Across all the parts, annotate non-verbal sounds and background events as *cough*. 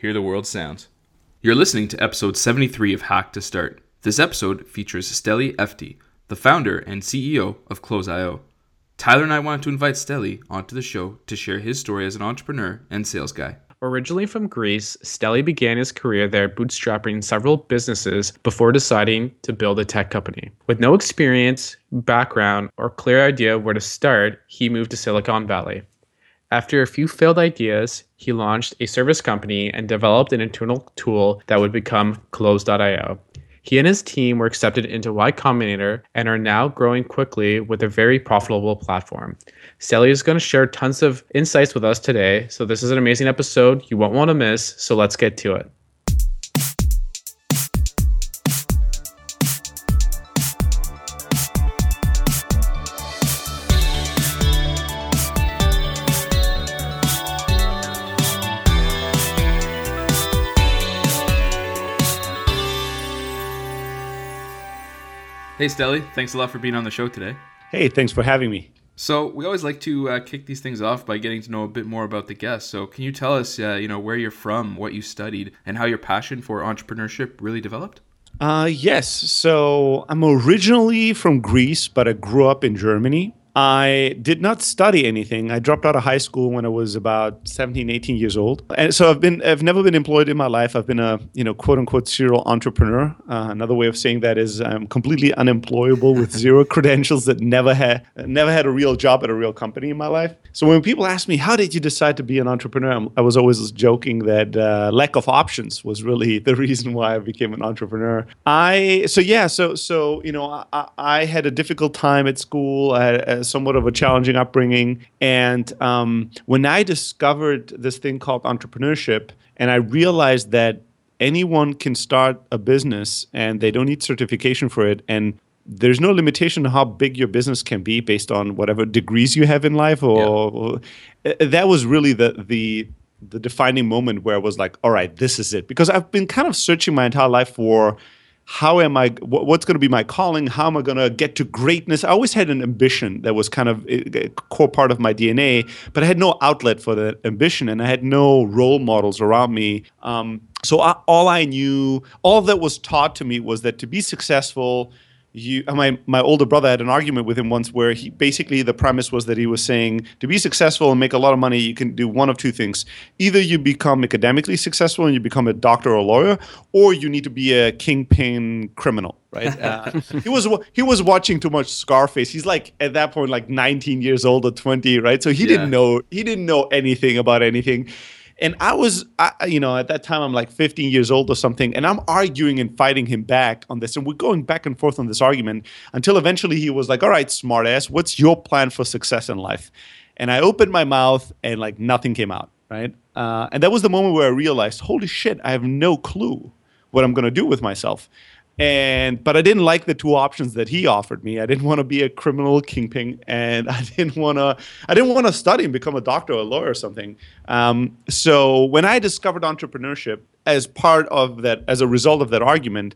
Hear the World Sounds. You're listening to episode 73 of Hack to Start. This episode features Steli Efti, the founder and CEO of Close.io. Tyler and I wanted to invite Steli onto the show to share his story as an entrepreneur and sales guy. Originally from Greece, Steli began his career there bootstrapping several businesses before deciding to build a tech company. With no experience, background, or clear idea of where to start, he moved to Silicon Valley. After a few failed ideas, he launched a service company and developed an internal tool that would become Close.io. He and his team were accepted into Y Combinator and are now growing quickly with a very profitable platform. Steli is going to share tons of insights with us today, so this is an amazing episode you won't want to miss, so let's get to it. Hey, Steli, thanks a lot for being on the show today. Hey, thanks for having me. So we always like to uh, kick these things off by getting to know a bit more about the guest. So can you tell us, uh, you know, where you're from, what you studied, and how your passion for entrepreneurship really developed? Uh, yes. So I'm originally from Greece, but I grew up in Germany. I did not study anything. I dropped out of high school when I was about 17, 18 years old. And so I've been I've never been employed in my life. I've been a, you know, quote unquote serial entrepreneur. Uh, another way of saying that is I'm completely unemployable with *laughs* zero credentials that never had never had a real job at a real company in my life. So when people ask me, how did you decide to be an entrepreneur? I was always joking that uh, lack of options was really *laughs* the reason why I became an entrepreneur. I, so yeah, so, so, you know, I, I had a difficult time at school. I had a, somewhat of a challenging upbringing. And um, when I discovered this thing called entrepreneurship, and I realized that anyone can start a business and they don't need certification for it. And there's no limitation on how big your business can be based on whatever degrees you have in life or, yeah. or uh, that was really the the the defining moment where I was like, all right, this is it. Because I've been kind of searching my entire life for how am I, what's going to be my calling? How am I going to get to greatness? I always had an ambition that was kind of a core part of my DNA, but I had no outlet for that ambition and I had no role models around me. Um, so I, all I knew, all that was taught to me was that to be successful, you uh, my my older brother had an argument with him once where he basically the premise was that he was saying to be successful and make a lot of money you can do one of two things. Either you become academically successful and you become a doctor or a lawyer or you need to be a kingpin criminal right? *laughs* Uh, he was he was watching too much scarface. He's like at that point like 19 years old or 20 right? So he yeah. didn't know he didn't know anything about anything and I was, I, you know, at that time I'm like 15 years old or something, and I'm arguing and fighting him back on this, and we're going back and forth on this argument until eventually he was like, "All right, smartass, what's your plan for success in life?" And I opened my mouth, and like nothing came out, right? Uh, and that was the moment where I realized, holy shit, I have no clue what I'm going to do with myself and but I didn't like the two options that he offered me. I didn't want to be a criminal kingpin, and *laughs* I didn't want to. I didn't want to study and become a doctor or a lawyer or something. Um, so when I discovered entrepreneurship as part of that, as a result of that argument,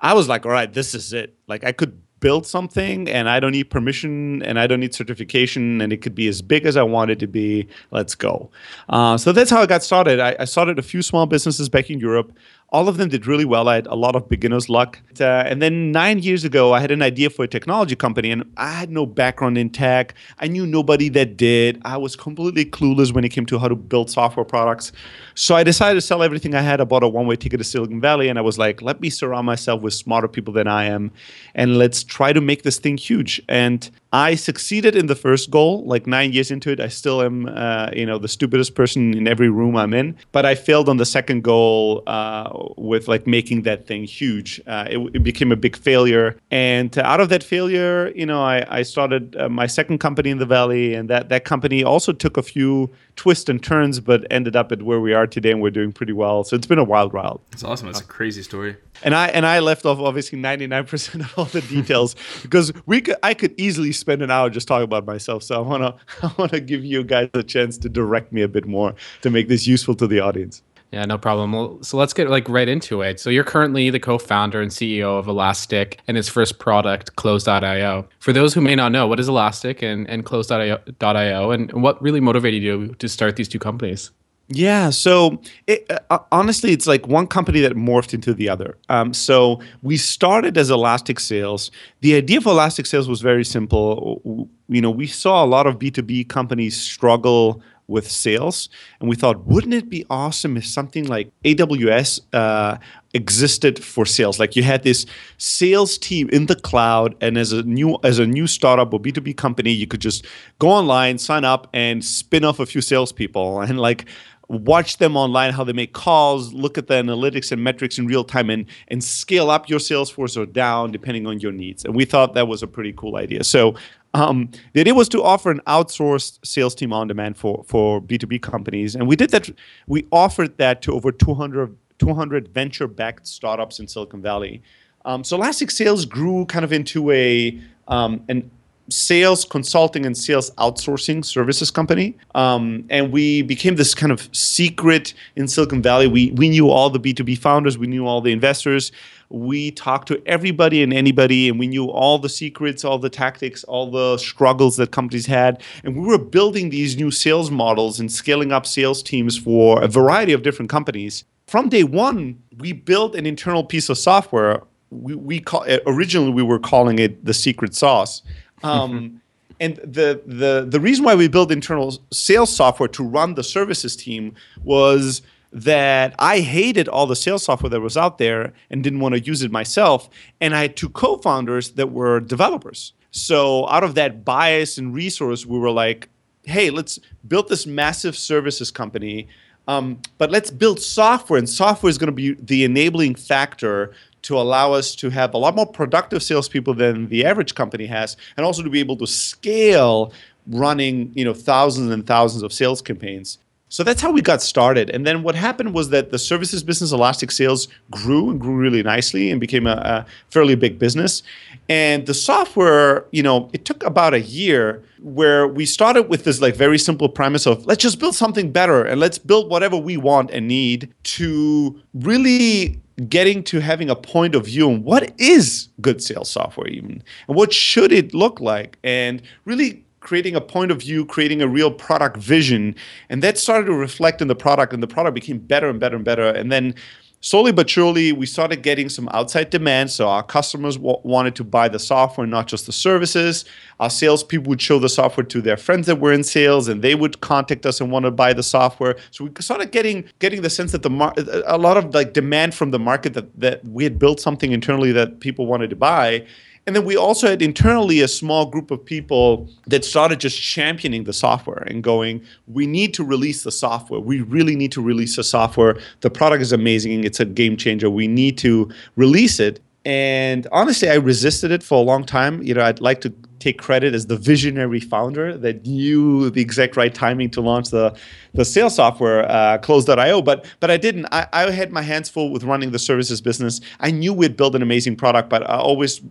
I was like, all right, this is it. Like I could build something and I don't need permission and I don't need certification and it could be as big as I want it to be. Let's go. Uh, so that's how I got started. I, I, started a few small businesses back in Europe. All of them did really well. I had a lot of beginner's luck. Uh, and then nine years ago, I had an idea for a technology company, and I had no background in tech. I knew nobody that did. I was completely clueless when it came to how to build software products. So I decided to sell everything I had. I bought a one way ticket to Silicon Valley, and I was like, let me surround myself with smarter people than I am, and let's try to make this thing huge. And I succeeded in the first goal. Like nine years into it, I still am, uh, you know, the stupidest person in every room I'm in. But I failed on the second goal uh, with like making that thing huge. Uh, it, it, became a big failure, and out of that failure, you know, I, I started uh, my second company in the valley, and that that company also took a few twists and turns, but ended up at where we are today, and we're doing pretty well. So it's been a wild ride. It's awesome. That's a crazy story. And I and I left off obviously 99% of all the details *laughs* because we could I could easily spend an hour just talking about myself. So I wanna *laughs* I wanna give you guys a chance to direct me a bit more to make this useful to the audience. Yeah, no problem. Well, so let's get like right into it. So you're currently the co-founder and CEO of Elastic and its first product, Close.io. For those who may not know, what is Elastic and, and Close.io and what really motivated you to start these two companies? Yeah. So it, uh, honestly, it's like one company that morphed into the other. Um, so we started as Elastic Sales. The idea of Elastic Sales was very simple. You know, we saw a lot of B2B companies struggle with sales. And we thought, wouldn't it be awesome if something like AWS uh, existed for sales? Like you had this sales team in the cloud, and as a new as a new startup or B two B company, you could just go online, sign up, and spin off a few salespeople, *laughs* and like watch them online how they make calls look at the analytics and metrics in real time and and scale up your sales force or down depending on your needs. And we thought that was a pretty cool idea. So um, the idea was to offer an outsourced sales team on demand for for b2b companies. And we did that we offered that to over 200 200 venture backed startups in silicon valley. Um, so elastic sales grew kind of into a um, an sales consulting and sales outsourcing services company. Um, and we became this kind of secret in Silicon Valley. We, we knew all the B2B founders, we knew all the investors. We talked to everybody and anybody, and we knew all the secrets, all the tactics, all the struggles that companies had. And we were building these new sales models and scaling up sales teams for a variety of different companies. From day one, we built an internal piece of software we, we call originally we were calling it the secret sauce um, and the the the reason why we built internal sales software to run the services team was that I hated all the sales software that was out there and didn't want to use it myself. And I had two co-founders that were developers. So out of that bias and resource, we were like, hey, let's build this massive services company. Um, but let's build software, and software is going to be the enabling factor to allow us to have a lot more productive salespeople than the average company has, and also to be able to scale running you know thousands and thousands of sales campaigns. So that's how we got started. And then what happened was that the services business, Elastic Sales, grew and grew really nicely and became a, a, fairly big business. And the software, you know, it took about a year where we started with this like very simple premise of let's just build something better and let's build whatever we want and need to really getting to having a point of view on what is good sales software even and what should it look like and really creating a point of view creating a real product vision. And that started to reflect in the product and the product became better and better and better. And then slowly but surely, we started getting some outside demand. So our customers w- wanted to buy the software, not just the services. Our salespeople would show the software to their friends that were in sales, and they would contact us and want to buy the software. So we started getting getting the sense that the mar- a lot of like demand from the market that that we had built something internally that people wanted to buy. And then we also had internally a small group of people that started just championing the software and going, we need to release the software. We really need to release the software. The product is amazing. It's a game changer. We need to release it. And honestly, I resisted it for a long time. You know, I'd like to take credit as the visionary founder that knew the exact right timing to launch the the sales software uh, close.io but but i didn't I, I had my hands full with running the services business i knew we'd build an amazing product but i always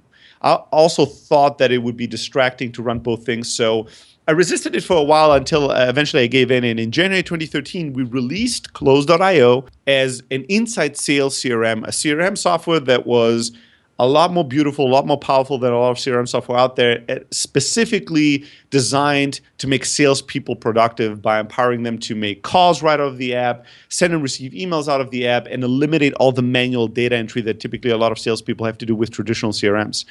I also thought that it would be distracting to run both things. So I resisted it for a while until uh, eventually I gave in. And in January 2013, we released Close.io as an inside sales CRM, a CRM software that was a lot more beautiful, a lot more powerful than a lot of CRM software out there, eh, specifically designed to make salespeople productive by empowering them to make calls right out of the app, send and receive emails out of the app, and eliminate all the manual data entry that typically a lot of salespeople have to do with traditional CRMs.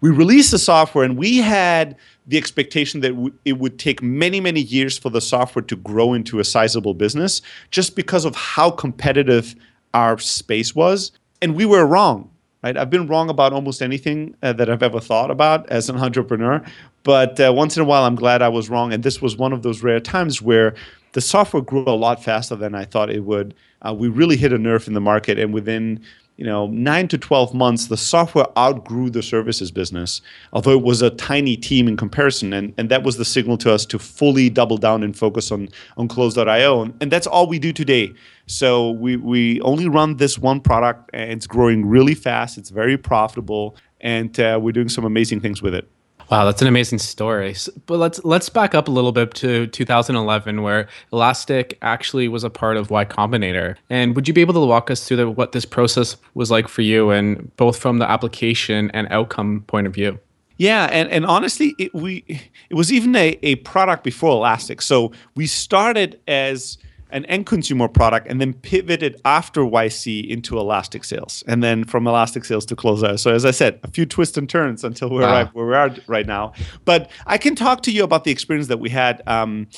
We released the software and we had the expectation that it would take many, many years for the software to grow into a sizable business just because of how competitive our space was. And we were wrong right? I've been wrong about almost anything uh, that I've ever thought about as an entrepreneur, but uh, once in a while, I'm glad I was wrong. And this was one of those rare times where the software grew a lot faster than I thought it would. Uh, we really hit a nerve in the market, and within you know, nine to 12 months, the software outgrew the services business, although it was a tiny team in comparison. And, and that was the signal to us to fully double down and focus on, on Close.io. And, and that's all we do today. So we, we only run this one product, and it's growing really fast. It's very profitable, and uh, we're doing some amazing things with it. Wow, that's an amazing story. But let's let's back up a little bit to 2011, where Elastic actually was a part of Y Combinator. And would you be able to walk us through the, what this process was like for you, and both from the application and outcome point of view? Yeah, and, and honestly, it, we it was even a, a product before Elastic. So we started as an end consumer product and then pivoted after YC into Elastic Sales, and then from Elastic Sales to Close.io. So as I said, a few twists and turns until we're wow. right where we are right now. But I can talk to you about the experience that we had. Um,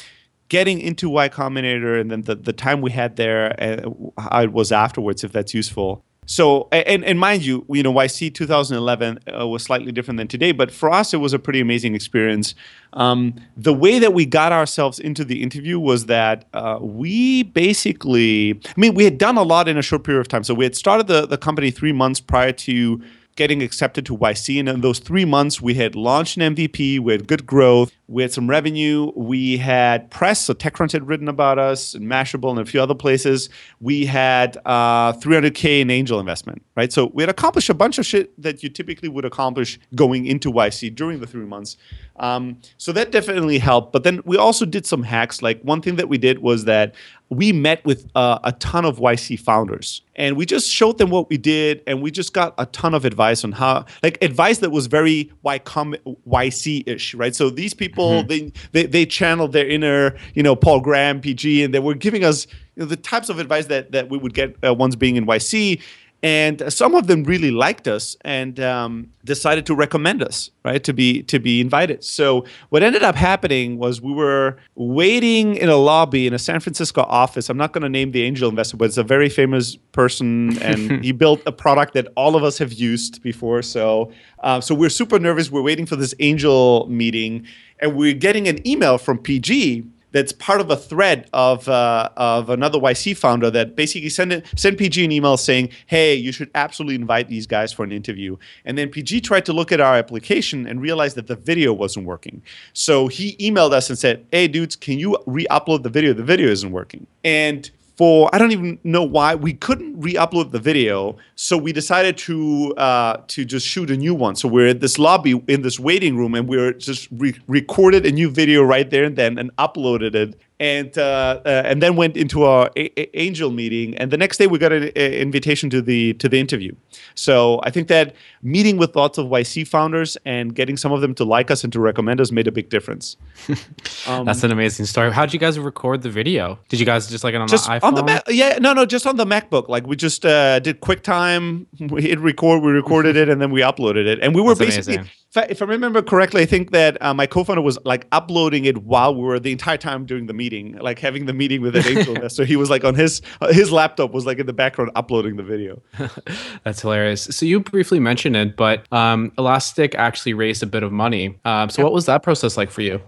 getting into Y Combinator and then the, the time we had there and how it was afterwards, if that's useful. So, and, and mind you, you know, YC 2011 uh, was slightly different than today, but for us, it was a pretty amazing experience. Um, the way that we got ourselves into the interview was that uh, we basically, I mean, we had done a lot in a short period of time. So we had started the, the company three months prior to getting accepted to YC. And in those three months, we had launched an MVP, we had good growth, we had some revenue, we had press, so TechCrunch had written about us, and Mashable, and a few other places. We had uh, 300K in angel investment, right? So we had accomplished a bunch of shit that you typically would accomplish going into YC during the three months. Um, so that definitely helped. But then we also did some hacks. Like one thing that we did was that we met with uh, a ton of YC founders and we just showed them what we did and we just got a ton of advice on how, like advice that was very YC ish, right? So these people, mm-hmm. they, they, they channeled their inner, you know, Paul Graham, PG, and they were giving us you know, the types of advice that, that we would get uh, once being in YC and some of them really liked us and um, decided to recommend us right to be to be invited. So what ended up happening was we were waiting in a lobby in a san francisco office. I'm not going to name the angel investor but it's a very famous person *laughs* and he built a product that all of us have used before. So uh, so we're super nervous. We're waiting for this angel meeting and we're getting an email from pg that's part of a thread of uh, of another YC founder that basically sent it, sent PG an email saying, "Hey, you should absolutely invite these guys for an interview." And then PG tried to look at our application and realized that the video wasn't working. So he emailed us and said, "Hey, dudes, can you re-upload the video? The video isn't working." And for I don't even know why we couldn't re-upload the video, so we decided to uh, to just shoot a new one. So we're at this lobby in this waiting room, and we're just re- recorded a new video right there and then, and uploaded it and uh, uh, and then went into our a- a- angel meeting. And the next day, we got an invitation to the to the interview. So I think that meeting with lots of YC founders and getting some of them to like us and to recommend us made a big difference. *laughs* um, That's an amazing story. How did you guys record the video? Did you guys just like it on just the iPhone? On the Ma- yeah, no, no, just on the MacBook. Like we just uh, did QuickTime. *laughs* We hit record. We recorded it, and then we uploaded it. And we were That's basically. Amazing if I remember correctly, I think that uh, my co-founder was like uploading it while we were the entire time during the meeting, like having the meeting with an *laughs* angel investor. He was like on his uh, his laptop was like in the background uploading the video. *laughs* That's hilarious. So you briefly mentioned it, but um, Elastic actually raised a bit of money. Um, so yep. what was that process like for you?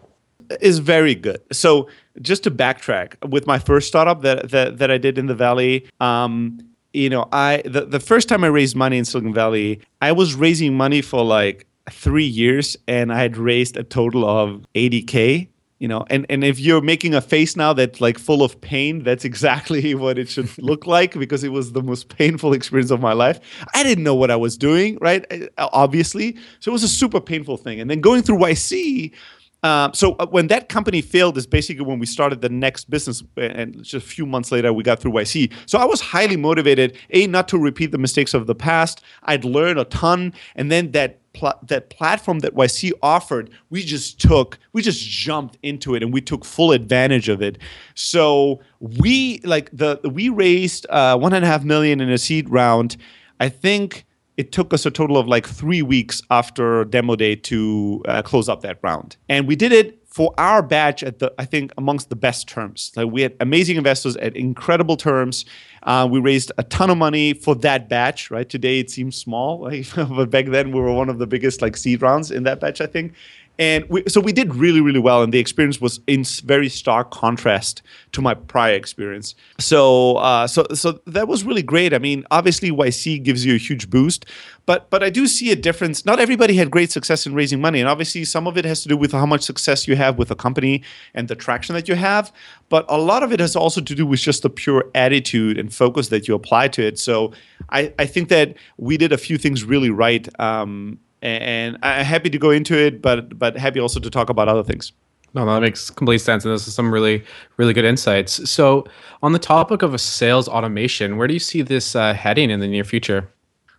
Is very good. So just to backtrack, with my first startup that that, that I did in the Valley. Um, you know, I the, the first time I raised money in Silicon Valley, I was raising money for like three years and I had raised a total of 80K. You know, and, and if you're making a face now that's like full of pain, that's exactly *laughs* what it should look like because it was the most painful experience of my life. I didn't know what I was doing, right? Obviously. So it was a super painful thing. And then going through YC, um, so uh, when that company failed is basically when we started the next business, and just a few months later we got through YC. So I was highly motivated, a not to repeat the mistakes of the past. I'd learned a ton, and then that pl- that platform that YC offered, we just took, we just jumped into it, and we took full advantage of it. So we like the we raised uh, one and a half million in a seed round. I think it took us a total of like three weeks after demo day to uh, close up that round. And we did it for our batch at the I think amongst the best terms. Like we had amazing investors at incredible terms. Uh, we raised a ton of money for that batch. Right today it seems small, *laughs* like, but back then we were one of the biggest like seed rounds in that batch, I think and we, so we did really really well and the experience was in very stark contrast to my prior experience. So uh, so so that was really great. I mean obviously yc gives you a huge boost but but i do see a difference. Not everybody had great success in raising money and obviously some of it has to do with how much success you have with a company and the traction that you have but a lot of it has also to do with just the pure attitude and focus that you apply to it. So i i think that we did a few things really right um, and I'm happy to go into it, but but happy also to talk about other things. No, that makes complete sense, and this is some really really good insights. So, on the topic of a sales automation, where do you see this uh, heading in the near future?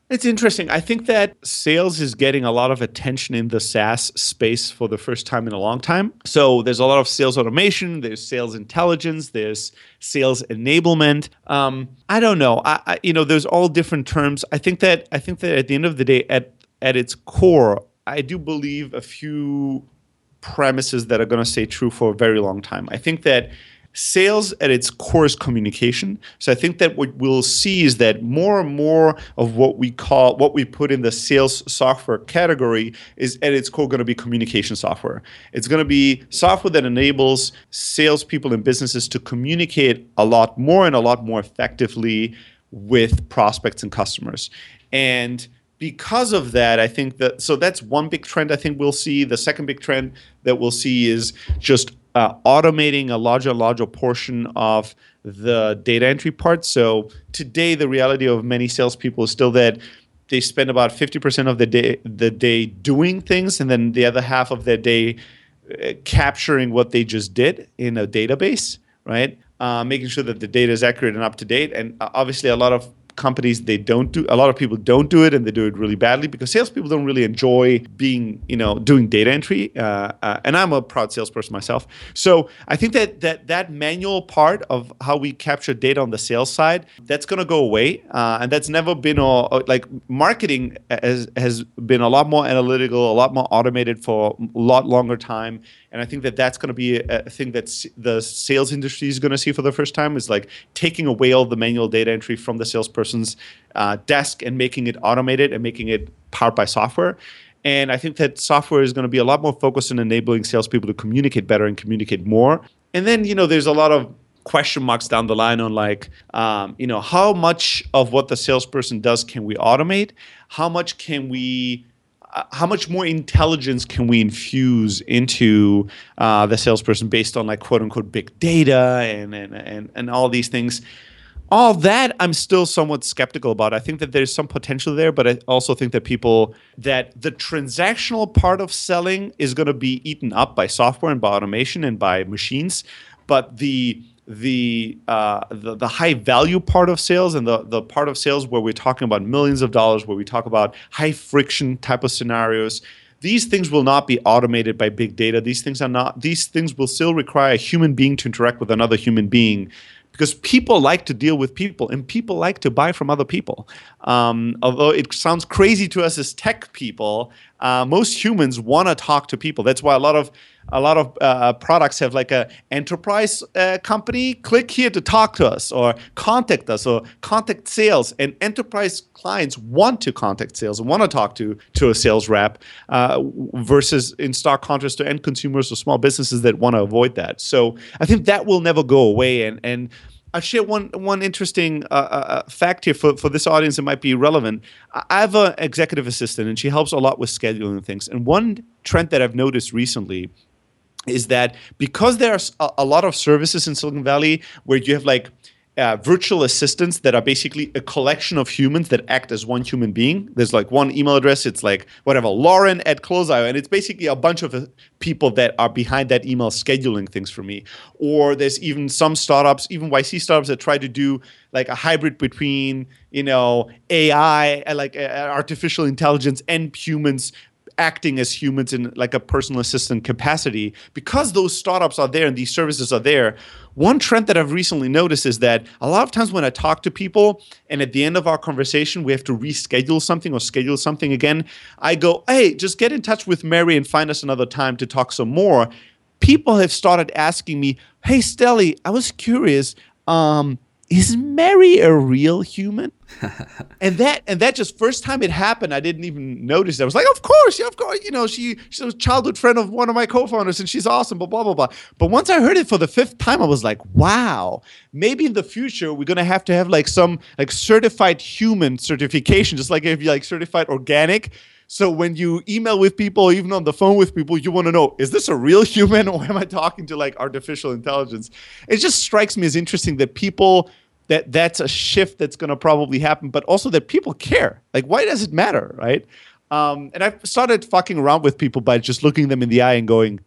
It's interesting. I think that sales is getting a lot of attention in the SaaS space for the first time in a long time. So there's a lot of sales automation, there's sales intelligence, there's sales enablement. Um, I don't know. I, I, you know, there's all different terms. I think that I think that at the end of the day, at at its core, I do believe a few premises that are going to stay true for a very long time. I think that sales at its core is communication. So I think that what we'll see is that more and more of what we call what we put in the sales software category is at its core going to be communication software. It's going to be software that enables salespeople and businesses to communicate a lot more and a lot more effectively with prospects and customers. And because of that, I think that so that's one big trend I think we'll see. The second big trend that we'll see is just uh, automating a larger, larger portion of the data entry part. So today, the reality of many salespeople is still that they spend about 50% of the day the day doing things, and then the other half of their day uh, capturing what they just did in a database, right? Uh, making sure that the data is accurate and up to date. And uh, obviously, a lot of companies they don't do a lot of people don't do it and they do it really badly because salespeople don't really enjoy being you know doing data entry uh, uh, and i'm a proud salesperson myself. So i think that that that manual part of how we capture data on the sales side that's going to go away uh, and that's never been a, like marketing has, has been a lot more analytical a lot more automated for a lot longer time and I think that that's going to be a, thing that the sales industry is going to see for the first time is like taking away all the manual data entry from the salesperson's uh, desk and making it automated and making it powered by software. And I think that software is going to be a lot more focused on enabling salespeople to communicate better and communicate more. And then, you know, there's a lot of question marks down the line on like, um, you know, how much of what the salesperson does can we automate? How much can we how much more intelligence can we infuse into uh, the salesperson based on like quote unquote big data and, and and and all these things? All that i'm still somewhat skeptical about. I think that there's some potential there but i also think that people that the transactional part of selling is going to be eaten up by software and by automation and by machines but the the, uh, the the high value part of sales and the the part of sales where we're talking about millions of dollars, where we talk about high friction type of scenarios. These things will not be automated by big data. These things are not. These things will still require a human being to interact with another human being because people like to deal with people and people like to buy from other people. Um, although it sounds crazy to us as tech people, uh, most humans want to talk to people. That's why a lot of a lot of uh, products have like a enterprise uh, company. Click here to talk to us, or contact us, or contact sales. And enterprise clients want to contact sales and want to talk to to a sales rep, uh, versus in stark contrast to end consumers or small businesses that want to avoid that. So I think that will never go away. And and I'll share one one interesting uh, uh, uh, fact here for, for this audience that might be relevant. I have an executive assistant, and she helps a lot with scheduling things. And one trend that I've noticed recently is that because there's a, a lot of services in Silicon Valley where you have like uh, virtual assistants that are basically a collection of humans that act as one human being. There's like one email address. It's like whatever Lauren at Close.io, and it's basically a bunch of uh, people that are behind that email scheduling things for me. Or there's even some startups, even YC startups that try to do like a hybrid between you know AI, uh, like uh, artificial intelligence, and humans acting as humans in like a personal assistant capacity because those startups are there and these services are there one trend that i've recently noticed is that a lot of times when i talk to people and at the end of our conversation we have to reschedule something or schedule something again i go hey just get in touch with mary and find us another time to talk some more people have started asking me, "Hey, Steli, I was curious. Um, is Mary a real human? *laughs* and that and that just first time it happened, I didn't even notice. I was like, of course, yeah, of course. You know, she she's a childhood friend of one of my co-founders, and she's awesome. Blah blah blah blah. But once I heard it for the fifth time, I was like, wow. Maybe in the future we're gonna have to have like some like certified human certification, just like if you like certified organic. So when you email with people, even on the phone with people, you want to know, is this a real human or am I talking to like artificial intelligence? It just strikes me as interesting that people that that's a shift that's going to probably happen, but also that people care. Like, why does it matter, right? Um, and I've started fucking around with people by just looking them in the eye and going,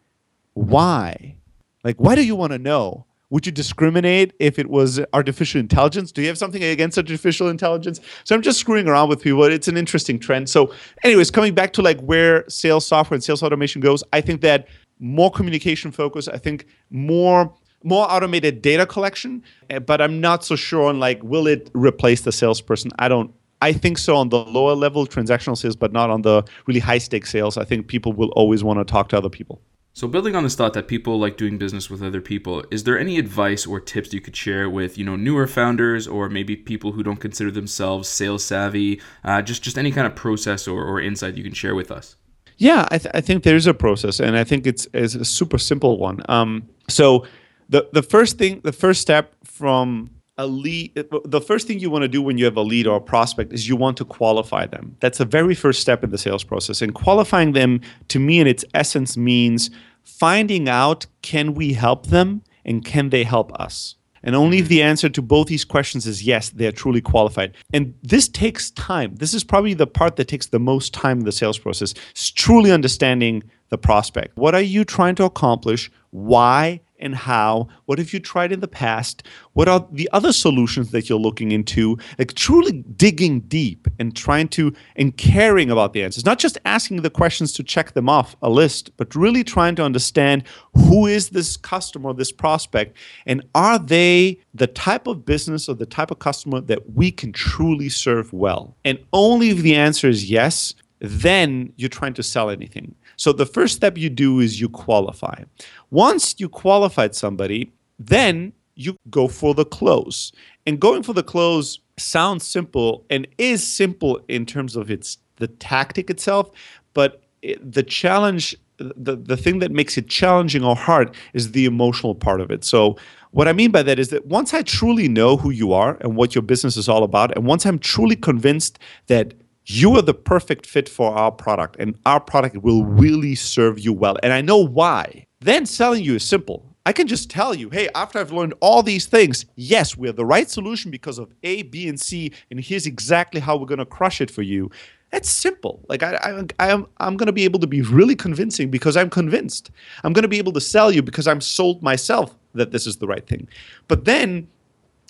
why? Like, why do you want to know? Would you discriminate if it was artificial intelligence? Do you have something against artificial intelligence? So I'm just screwing around with people. It's an interesting trend. So, anyways, coming back to like where sales software and sales automation goes, I think that more communication focus. I think more more automated data collection. Eh, but I'm not so sure on like will it replace the salesperson? I don't. I think so on the lower level transactional sales, but not on the really high stake sales. I think people will always want to talk to other people. So building on this thought that people like doing business with other people, is there any advice or tips you could share with you know newer founders or maybe people who don't consider themselves sales savvy? Uh, just just any kind of process or, or insight you can share with us. Yeah, I, th- I think there is a process, and I think it's, it's a super simple one. Um, so the the first thing, the first step from a lead the first thing you want to do when you have a lead or a prospect is you want to qualify them that's the very first step in the sales process and qualifying them to me in its essence means finding out can we help them and can they help us and only if mm-hmm. the answer to both these questions is yes, they're truly qualified. And this takes time. This is probably the part that takes the most time in the sales process. It's truly understanding the prospect. What are you trying to accomplish? Why? And how? What have you tried in the past? What are the other solutions that you're looking into? Like truly digging deep and trying to and caring about the answers, not just asking the questions to check them off a list, but really trying to understand who is this customer, this prospect, and are they the type of business or the type of customer that we can truly serve well? And only if the answer is yes, then you're trying to sell anything. So the first step you do is you qualify. Once you qualified somebody, then you go for the close. And going for the close sounds simple and is simple in terms of its the tactic itself, but it, the challenge the, the thing that makes it challenging or hard is the emotional part of it. So what I mean by that is that once I truly know who you are and what your business is all about, and once I'm truly convinced that you are the perfect fit for our product and our product will really serve you well. And I know why. Then selling you is simple. I can just tell you, hey, after I've learned all these things, yes, we have the right solution because of A, B, and C, and here's exactly how we're going to crush it for you. That's simple. Like I, I, I am, I'm going to be able to be really convincing because I'm convinced. I'm going to be able to sell you because I'm sold myself that this is the right thing. But then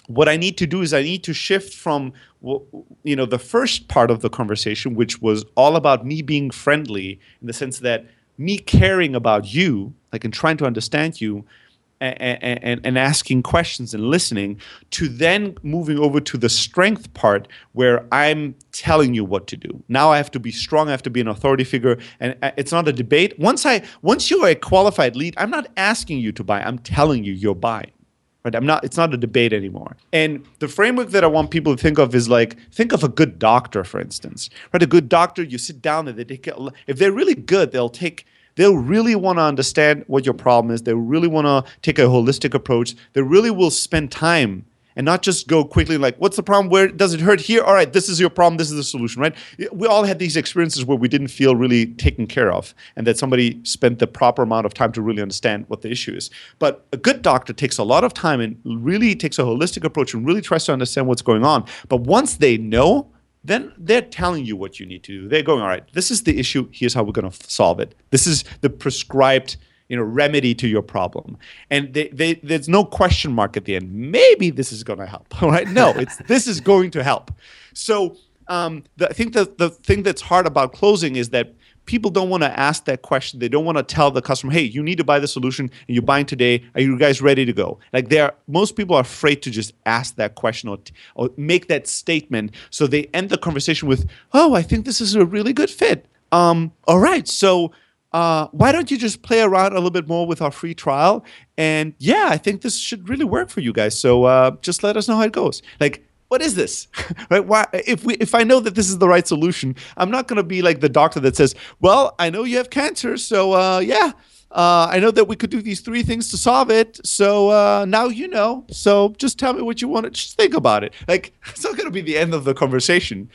what I need to do is I need to shift from you know the first part of the conversation, which was all about me being friendly in the sense that me caring about you, like and trying to understand you, and, and, and, asking questions and listening, to then moving over to the strength part where I'm telling you what to do. Now I have to be strong. I have to be an authority figure, and uh, it's not a debate. Once I once you are a qualified lead, I'm not asking you to buy. I'm telling you you're buying right i'm not it's not a debate anymore. And the framework that i want people to think of is like think of a good doctor for instance right? A good doctor you sit down and they take if they're really good they'll take they'll really want to understand what your problem is. They really want to take a holistic approach. They really will spend time and not just go quickly like what's the problem? Where does it hurt here? All right this is your problem this is the solution right? We all had these experiences where we didn't feel really taken care of and that somebody spent the proper amount of time to really understand what the issue is. But a good doctor takes a lot of time and really takes a holistic approach and really tries to understand what's going on. But once they know then they're telling you what you need to do. They're going all right this is the issue. Here's how we're going to solve it. This is the prescribed you know remedy to your problem. And they, they, there's no question mark at the end. Maybe this is going to help *laughs* right? No it's this is going to help. So um, the, i think the, the thing that's hard about closing is that people don't want to ask that question. They don't want to tell the customer hey you need to buy the solution and you're buying today. Are you guys ready to go? Like they're most people are afraid to just ask that question or, or make that statement. So they end the conversation with oh i think this is a really good fit. Um, all right so uh, why don't you just play around a little bit more with our free trial? And yeah, I think this should really work for you guys. So uh, just let us know how it goes. Like, what is this? *laughs* right? Why, if we, if I know that this is the right solution, I'm not going to be like the doctor that says, "Well, I know you have cancer, so uh, yeah, uh, I know that we could do these three things to solve it. So uh, now you know. So just tell me what you want to. Just think about it. Like *laughs* it's not going to be the end of the conversation,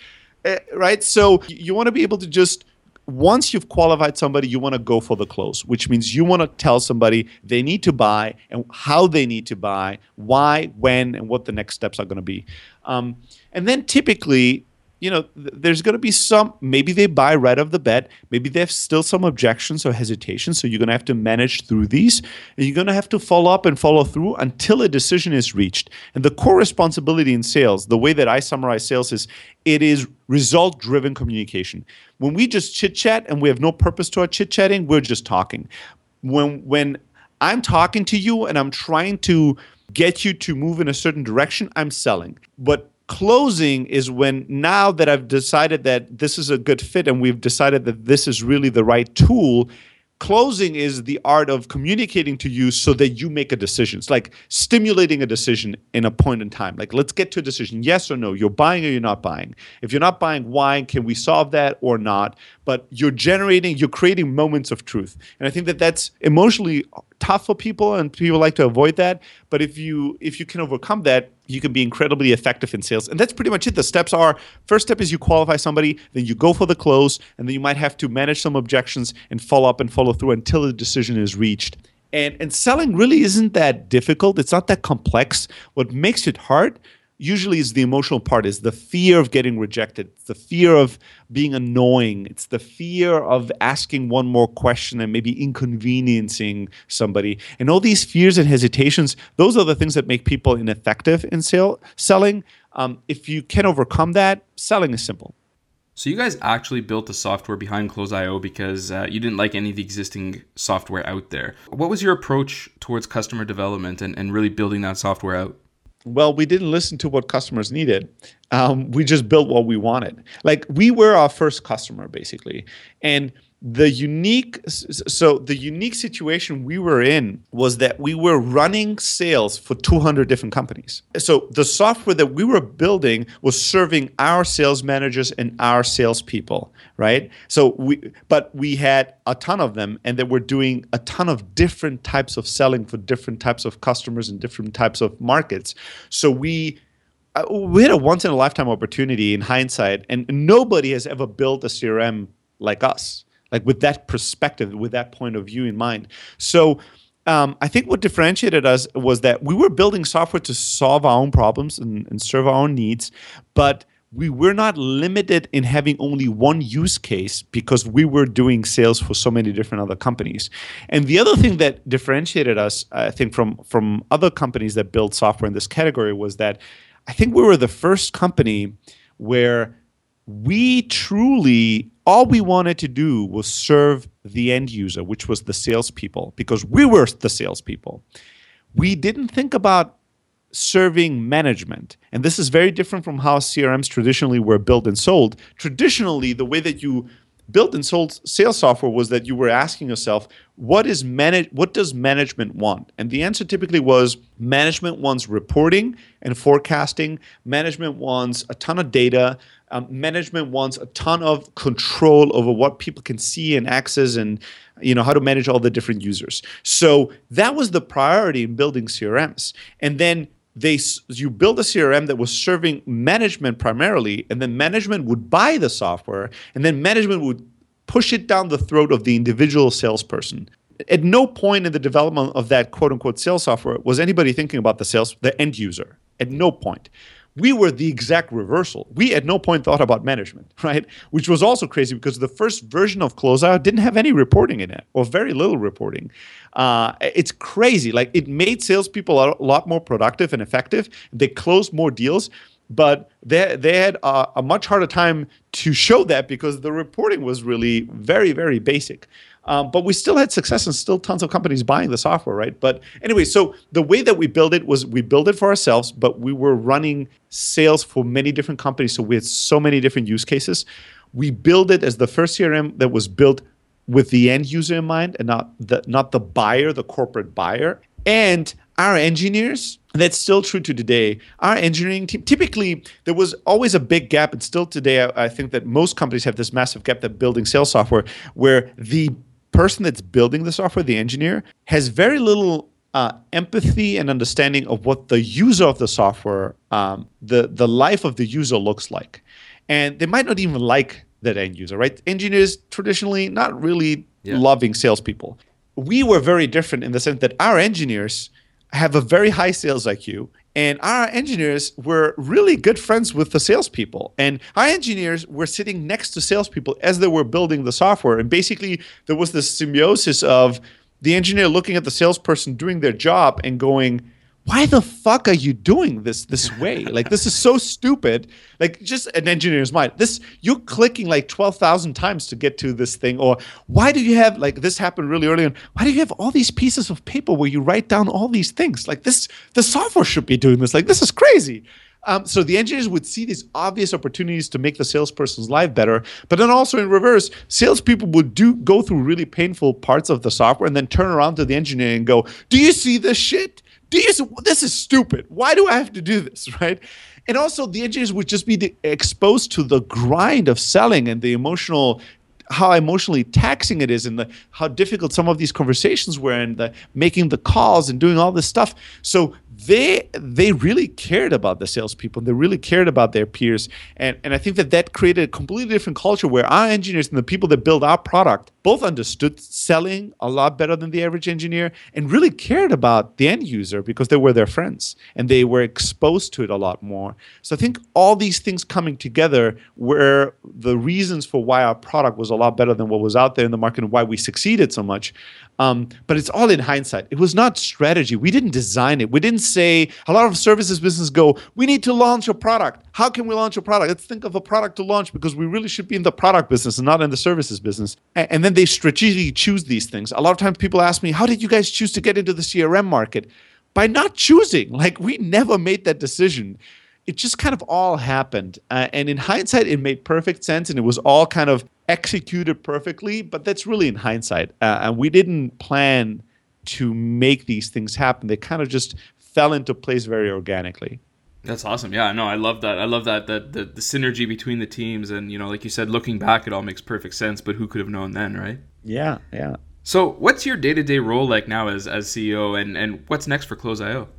uh, right? So you want to be able to just once you've qualified somebody, you want to go for the close, which means you want to tell somebody they need to buy and how they need to buy, why, when, and what the next steps are going to be. Um, and then typically, you know, th- there's going to be some, maybe they buy right off the bat. Maybe they have still some objections or hesitations. So you're going to have to manage through these. And you're going to have to follow up and follow through until a decision is reached. And the core responsibility in sales, the way that I summarize sales is it is result driven communication. When we just chit chat and we have no purpose to our chit chatting, we're just talking. When, when I'm talking to you and I'm trying to get you to move in a certain direction, I'm selling. But closing is when now that I've decided that this is a good fit and we've decided that this is really the right tool, closing is the art of communicating to you so that you make a decision. It's like stimulating a decision in a point in time. Like, let's get to a decision yes or no. You're buying or you're not buying. If you're not buying, why? Can we solve that or not? But you're generating, you're creating moments of truth. And I think that that's emotionally tough for people and people like to avoid that. But if you if you can overcome that, you can be incredibly effective in sales. And that's pretty much it. The steps are first step is you qualify somebody, then you go for the close, and then you might have to manage some objections and follow up and follow through until the decision is reached. And and selling really isn't that difficult. It's not that complex. What makes it hard usually is the emotional part is the fear of getting rejected. It's the fear of being annoying. It's the fear of asking one more question and maybe inconveniencing somebody. And all these fears and hesitations those are the things that make people ineffective in sale, selling. Um, if you can overcome that selling is simple. So you guys actually built the software behind Close.io because uh, you didn't like any of the existing software out there. What was your approach towards customer development and, and really building that software out? Well, we didn't listen to what customers needed. Um, we just built what we wanted. Like we were our first customer, basically. And the unique so the unique situation we were in was that we were running sales for 200 different companies. So the software that we were building was serving our sales managers and our salespeople right? So we but we had a ton of them and they were doing a ton of different types of selling for different types of customers and different types of markets. So we uh, we had a once in a lifetime opportunity in hindsight and nobody has ever built a crm like us like with that perspective, with that point of view in mind. So um, I think what differentiated us was that we were building software to solve our own problems and, and serve our own needs, but we were not limited in having only one use case because we were doing sales for so many different other companies. And the other thing that differentiated us, I think, from from other companies that build software in this category was that I think we were the first company where we truly all we wanted to do was serve the end user, which was the salespeople, because we were the salespeople. We didn't think about serving management. And this is very different from how CRMs traditionally were built and sold. Traditionally, the way that you built and sold sales software was that you were asking yourself, what is manage what does management want? And the answer typically was management wants reporting and forecasting. Management wants a ton of data. Um, management wants a ton of control over what people can see and access and you know how to manage all the different users. So that was the priority in building CRMs. And then they you build a CRM that was serving management primarily, and then management would buy the software, and then management would push it down the throat of the individual salesperson. At no point in the development of that quote unquote sales software was anybody thinking about the sales, the end user. At no point we were the exact reversal. We at no point thought about management, *laughs* right? Which was also crazy because the first version of Close.io didn't have any reporting in it or very little reporting. Uh, it's crazy. Like it made salespeople a lot more productive and effective. They closed more deals, but they, they had a, a much harder time to show that because the reporting was really very, very basic. Um, but we still had success and still tons of companies buying the software, right? But anyway, so the way that we build it was we build it for ourselves, but we were running sales for many different companies. So we had so many different use cases. We build it as the first CRM that was built with the end user in mind and not the not the buyer, the corporate buyer. And our engineers, that's still true to today. Our engineering team, typically, there was always a big gap, and still today, I, I think that most companies have this massive gap that building sales software, where the person that's building the software, the engineer, has very little uh, empathy and understanding of what the user of the software, um, the the life of the user looks like, and they might not even like that end user. Right? Engineers traditionally not really yeah. loving salespeople. We were very different in the sense that our engineers have a very high sales IQ, and our engineers were really good friends with the salespeople. And our engineers were sitting next to salespeople as they were building the software. And basically, there was this symbiosis of the engineer looking at the salesperson doing their job and going, why the fuck are you doing this this *laughs* way? Like this is so stupid. Like just an engineer's mind. This you're clicking like twelve thousand times to get to this thing. Or why do you have like this happened really early on? Why do you have all these pieces of paper where you write down all these things? Like this, the software should be doing this. Like this is crazy. Um, so the engineers would see these obvious opportunities to make the salesperson's life better, but then also in reverse, salespeople would do go through really painful parts of the software and then turn around to the engineer and go, "Do you see this shit? Do you? This is stupid. Why do I have to do this?" *laughs* Right? And also, the engineers would just be exposed to the grind of selling and the emotional how emotionally taxing it is and the, how difficult some of these conversations were and the making the calls and doing all this stuff. So they they really cared about the salespeople. They really cared about their peers, and and I think that that created a completely different culture where our engineers and the people that build our product both understood selling a lot better than the average engineer and really cared about the end user because they were their friends and they were exposed to it a lot more. So I think all these things coming together were the reasons for why our product was a lot better than what was out there in the market and why we succeeded so much. Um, but it's all in hindsight. It was not strategy. We didn't design it. We didn't say a lot of services businesses go, we need to launch a product. How can we launch a product? Let's think of a product to launch because we really should be in the product business and not in the services business. And, and then they strategically choose these things. A lot of times people ask me, how did you guys choose to get into the CRM market? By not choosing. *laughs* Like we never made that decision it just kind of all happened. Uh, and in hindsight, it made perfect sense and it was all kind of executed perfectly, but that's really in hindsight. Uh, and we didn't plan to make these things happen. They kind of just fell into place very organically. That's awesome. Yeah, no, I love that. I love that that the, the synergy between the teams and you know, like you said, looking back it all makes perfect sense, but who could have known then, right? Yeah, yeah. So, what's your day-to-day role like now as as CEO and and what's next for Close.io?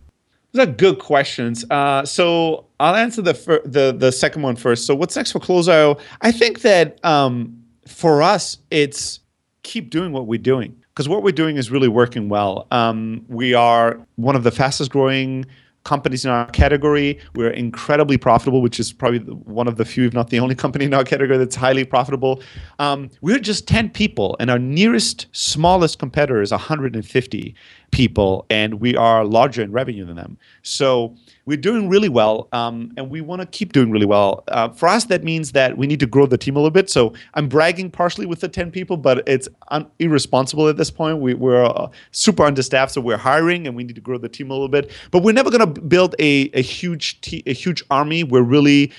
Those are good questions. Uh, so I'll answer the fir- the the second one first. So what's next for Close.io? I think that um, for us, it's keep doing what we're doing because what we're doing is really working well. Um, we are one of the fastest growing companies in our category. We're incredibly profitable, which is probably one of the few, if not the only company in our category that's highly profitable. Um, we're just 10 people, and our nearest, smallest competitor is 150 people, and we are larger in revenue than them. So we're doing really well, um, and we want to keep doing really well. Uh, for us, that means that we need to grow the team a little bit. So I'm bragging partially with the 10 people, but it's un- irresponsible at this point. We, are uh, super understaffed, so we're hiring, and we need to grow the team a little bit. But we're never going to build a, a huge te- a huge army. We're really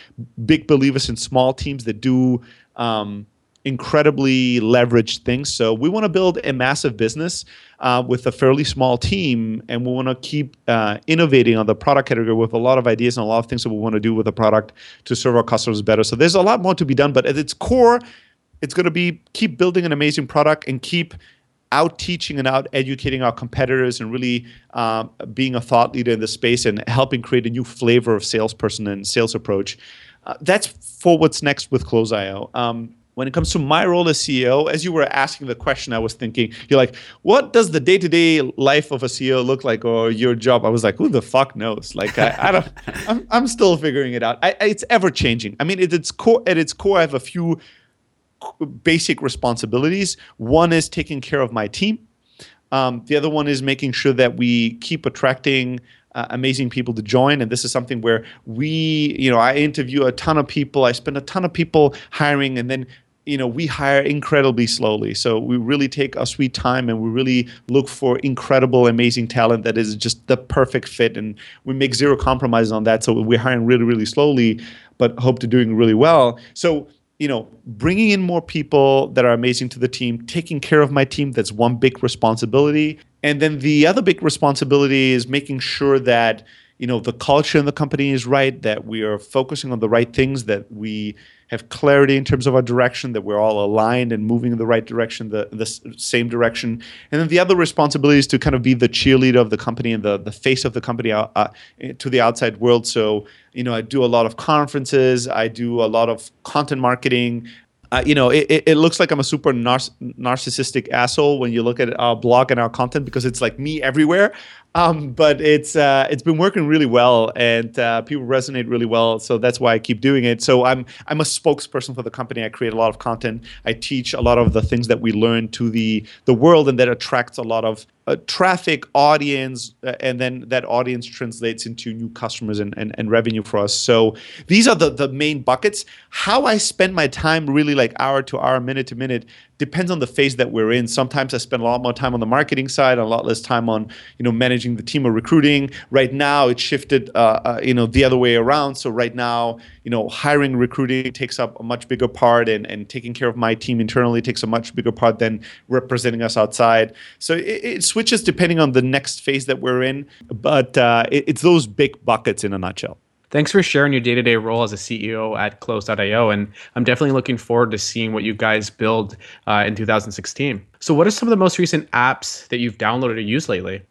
big believers in small teams that do. Um, incredibly leveraged things. So we want to build a massive business uh, with a fairly small team, and we want to keep uh, innovating on the product category with a lot of ideas and a lot of things that we want to do with the product to serve our customers better. So there's a lot more to be done, but at its core, it's going to be keep building an amazing product and keep out teaching and out educating our competitors and really um, being a thought leader in the space and helping create a new flavor of salesperson and sales approach. Uh, that's for what's next with Close.io. Um, when it comes to my role as CEO, as you were asking the question, I was thinking, you're like, what does the day to day life of a CEO look like or your job? I was like, who the fuck knows? Like, I, I don't, *laughs* I'm, I'm still figuring it out. I, it's ever changing. I mean, at its core, at its core, I have a few basic responsibilities. One is taking care of my team. Um, the other one is making sure that we keep attracting uh, amazing people to join. And this is something where we, you know, I interview a ton of people. I spend a ton of people hiring, and then you know we hire incredibly slowly so we really take our sweet time and we really look for incredible amazing talent that is just the perfect fit and we make zero compromises on that so we're hiring really really slowly but hope to doing really well so you know, bringing in more people that are amazing to the team, taking care of my team. That's one big responsibility. And then the other big responsibility is making sure that you know the culture in the company is right that we are focusing on the right things that we have clarity in terms of our direction that we're all aligned and moving in the right direction the, the same direction. And then the other responsibility is to kind of be the cheerleader of the company and the, the face of the company uh, uh to the outside world. So you know i do a lot of conferences. I do a lot of content marketing. Uh, you know, it, it looks like I'm a super nar- narcissistic asshole when you look at our blog and our content because it's like me everywhere. Um, but it's uh, it's been working really well, and uh, people resonate really well. So that's why I keep doing it. So I'm I'm a spokesperson for the company. I create a lot of content. I teach a lot of the things that we learn to the the world, and that attracts a lot of uh, traffic, audience, uh, and then that audience translates into new customers and, and, and revenue for us. So these are the the main buckets. How I spend my time, really like hour to hour, minute to minute, depends on the phase that we're in. Sometimes I spend a lot more time on the marketing side, a lot less time on you know managing the team or recruiting. Right now, it's shifted uh, uh, you know the other way around. So right now, you know, hiring, recruiting takes up a much bigger part, and and taking care of my team internally takes a much bigger part than representing us outside. So it, it switches depending on the next phase that we're in, but uh, it, it's those big buckets in a nutshell. Thanks for sharing your day to day role as a CEO at Close.io. And I'm definitely looking forward to seeing what you guys build uh, in 2016. So, what are some of the most recent apps that you've downloaded or used lately?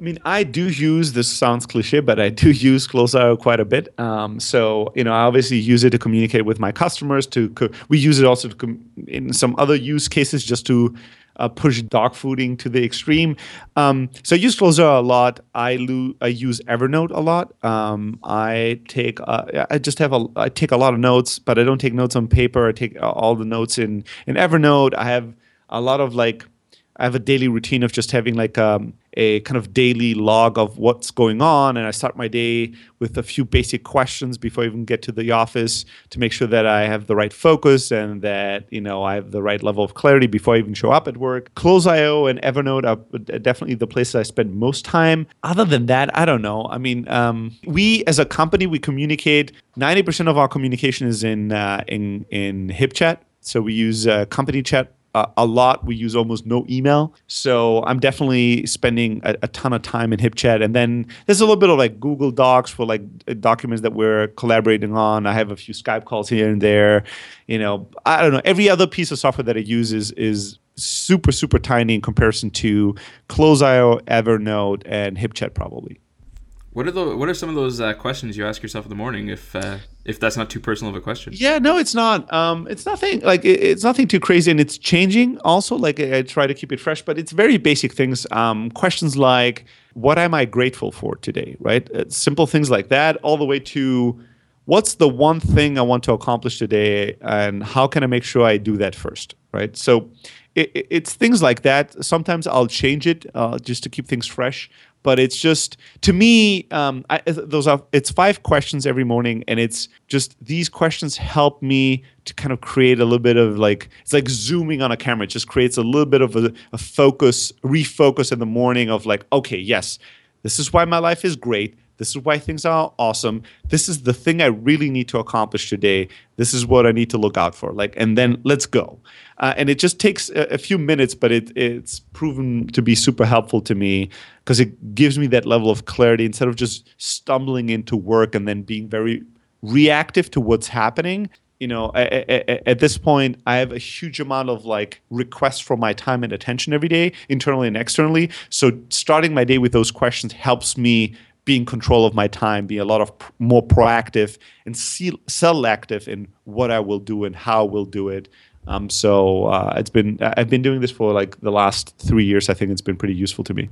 I mean, I do use this sounds cliche, but I do *laughs* use Close.io quite a bit. Um, so, you know, I obviously use it to communicate with my customers. To co- we use it also com- in some other use cases just to uh, push dog fooding to the extreme. Um, so I use Close.io a lot. I, lo- I use Evernote a lot. Um, I take uh, I just have a I take a lot of notes, but I don't take notes on paper. I take all the notes in in Evernote. I have a lot of like I have a daily routine of just having like um, a kind of daily log of what's going on. And I start my day with a few basic questions before I even get to the office to make sure that I have the right focus and that, you know, I have the right level of clarity before I even show up at work. Close.io and Evernote are definitely the places I spend most time. Other than that, I don't know. I mean, um, we as a company, we communicate, 90% of our communication is in, uh, in, in HipChat. So we use uh, company chat uh, a lot. We use almost no email. So I'm definitely spending a, a, ton of time in HipChat. And then there's a little bit of like Google Docs for like documents that we're collaborating on. I have a few Skype calls here and there. You know, I don't know. Every other piece of software that I use is is super super tiny in comparison to Close.io, Evernote, and HipChat probably. What are the what are some of those uh, questions you ask yourself in the morning if uh, if that's not too personal of a question? Yeah, no, it's not. Um, it's nothing like it, it's nothing too crazy, and it's changing. Also, like I, try to keep it fresh, but it's very basic things. Um, questions like, "What am I grateful for today?" Right? Uh, simple things like that, all the way to, "What's the one thing I want to accomplish today, and how can I make sure I do that first? Right? So. It, it's things like that. Sometimes I'll change it uh, just to keep things fresh but it's just to me um, I, those are it's five questions every morning and it's just these questions help me to kind of create a little bit of like it's like zooming on a camera. It just creates a little bit of a, a focus refocus in the morning of like okay yes this is why my life is great this is why things are awesome. This is the thing I really need to accomplish today. This is what I need to look out for. Like, and then let's go. Uh, and it just takes a, a few minutes, but it, it's proven to be super helpful to me because it gives me that level of clarity instead of just stumbling into work and then being very reactive to what's happening you know at this point i have a huge amount of like requests for my time and attention every day internally and externally so starting my day with those questions helps me be in control of my time, be a lot of pr- more proactive and se- selective in what I will do and how we'll do it. Um, so uh, it's been I've been doing this for like the last three years. I think it's been pretty useful to me.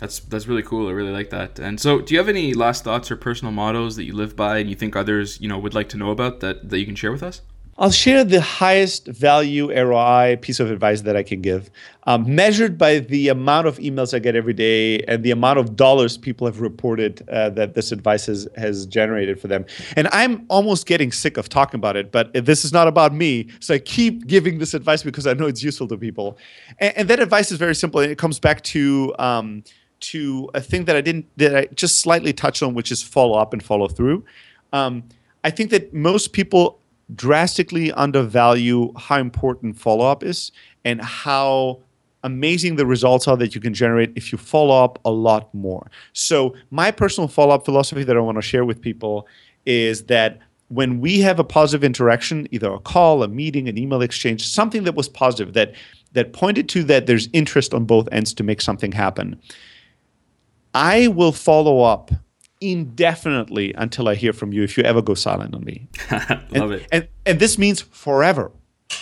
That's that's really cool. I really like that. And so, do you have any last thoughts or personal mottos that you live by and you think others you know would like to know about that that you can share with us? I'll share the highest value ROI piece of advice that I can give, um, measured by the amount of emails I get every day and the amount of dollars people have reported uh, that this advice has, has generated for them. And I'm almost getting sick of talking about it, but this is not about me. So I keep giving this advice because I know it's useful to people. And, and that advice is very simple. And it comes back to um, to a thing that I didn't that I just slightly touched on, which is follow up and follow through. Um, I think that most people drastically undervalue how important follow up is and how amazing the results are that you can generate if you follow up a lot more. So, my personal follow up philosophy that I want to share with people is that when we have a positive interaction, either a call, a meeting, an email exchange, something that was positive that that pointed to that there's interest on both ends to make something happen. I will follow up indefinitely until I hear from you if you ever go silent on me. *laughs* Love and, it. And and this means forever.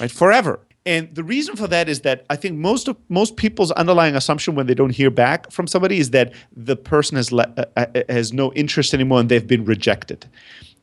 Right? Forever. And the reason for that is that I think most of most people's underlying assumption when they don't hear back from somebody is that the person has le- uh, uh, has no interest anymore and they've been rejected.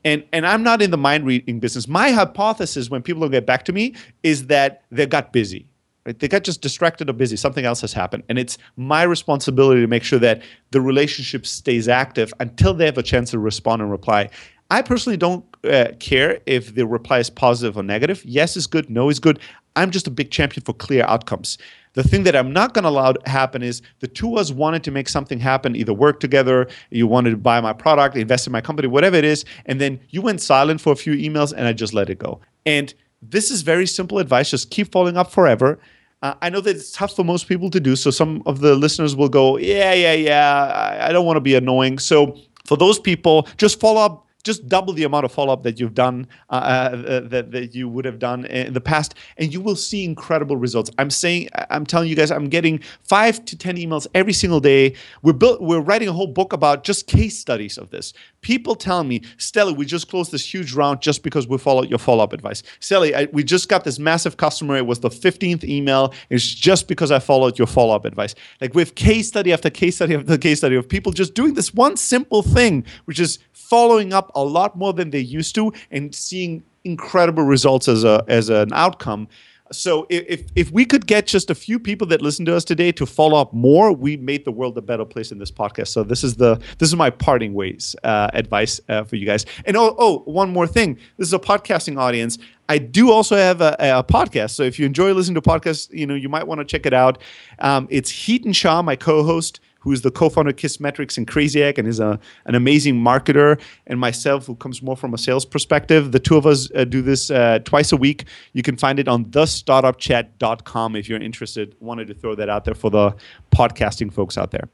And and I'm not in the mind reading business. My hypothesis when people don't get back to me is that they got busy. Right? They got just distracted or busy. Something else has happened. And it's my responsibility to make sure that the relationship stays active until they have a chance to respond and reply. I personally don't uh, care if the reply is positive or negative. Yes is good, no is good. I'm just a big champion for clear outcomes. The thing that I'm not going to allow to happen is the two of us wanted to make something happen, either work together, you wanted to buy my product, invest in my company, whatever it is, and then you went silent for a few emails and I just let it go. And this is very simple advice. Just keep following up forever. Uh, I know that it's tough for most people to do. So some of the listeners will go, yeah, yeah, yeah, I, I don't want to be annoying. So for those people, just follow up just double the amount of follow-up that you've done uh, uh, that, that you would have done in the past and you will see incredible results i'm saying i'm telling you guys i'm getting five to ten emails every single day we're built we're writing a whole book about just case studies of this people tell me stella we just closed this huge round just because we followed your follow-up advice. Steli we just got this massive customer. It was the 15th email. It's just because i followed your follow-up advice. Like with case study after case study after case study of people just doing this one simple thing which is following up a lot more than they used to and seeing incredible results as a as an outcome. So if if we could get just a few people that listen to us today to follow up more, we made the world a better place in this podcast. So this is the this is my parting ways uh, advice uh, for you guys. And oh oh one more thing, this is a podcasting audience. I do also have a, a, podcast. So if you enjoy listening to podcasts, you know you might want to check it out. Um, it's and Shah, my co-host who's the co-founder of Kissmetrics and Crazy Egg and is a, an amazing marketer, and myself, who comes more from a sales perspective. The two of us uh, do this uh, twice a week. You can find it on thestartupchat.com if you're interested. Wanted to throw that out there for the podcasting folks out there.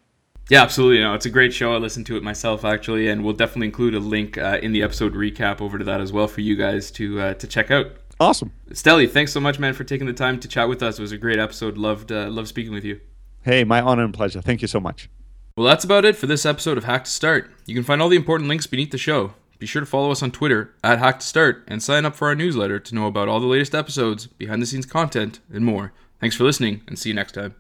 Yeah, absolutely. No, it's a great show. I listened to it myself actually, and we'll definitely include a link uh, in the episode recap over to that as well for you guys to uh, to check out. Awesome, Steli. Thanks so much, man, for taking the time to chat with us. It was a great episode. Loved uh, loved speaking with you. Hey, my honor and pleasure. Thank you so much. Well, that's about it for this episode of Hack to Start. You can find all the important links beneath the show. Be sure to follow us on Twitter at Hack to Start and sign up for our newsletter to know about all the latest episodes, behind the scenes content, and more. Thanks for listening, and see you next time.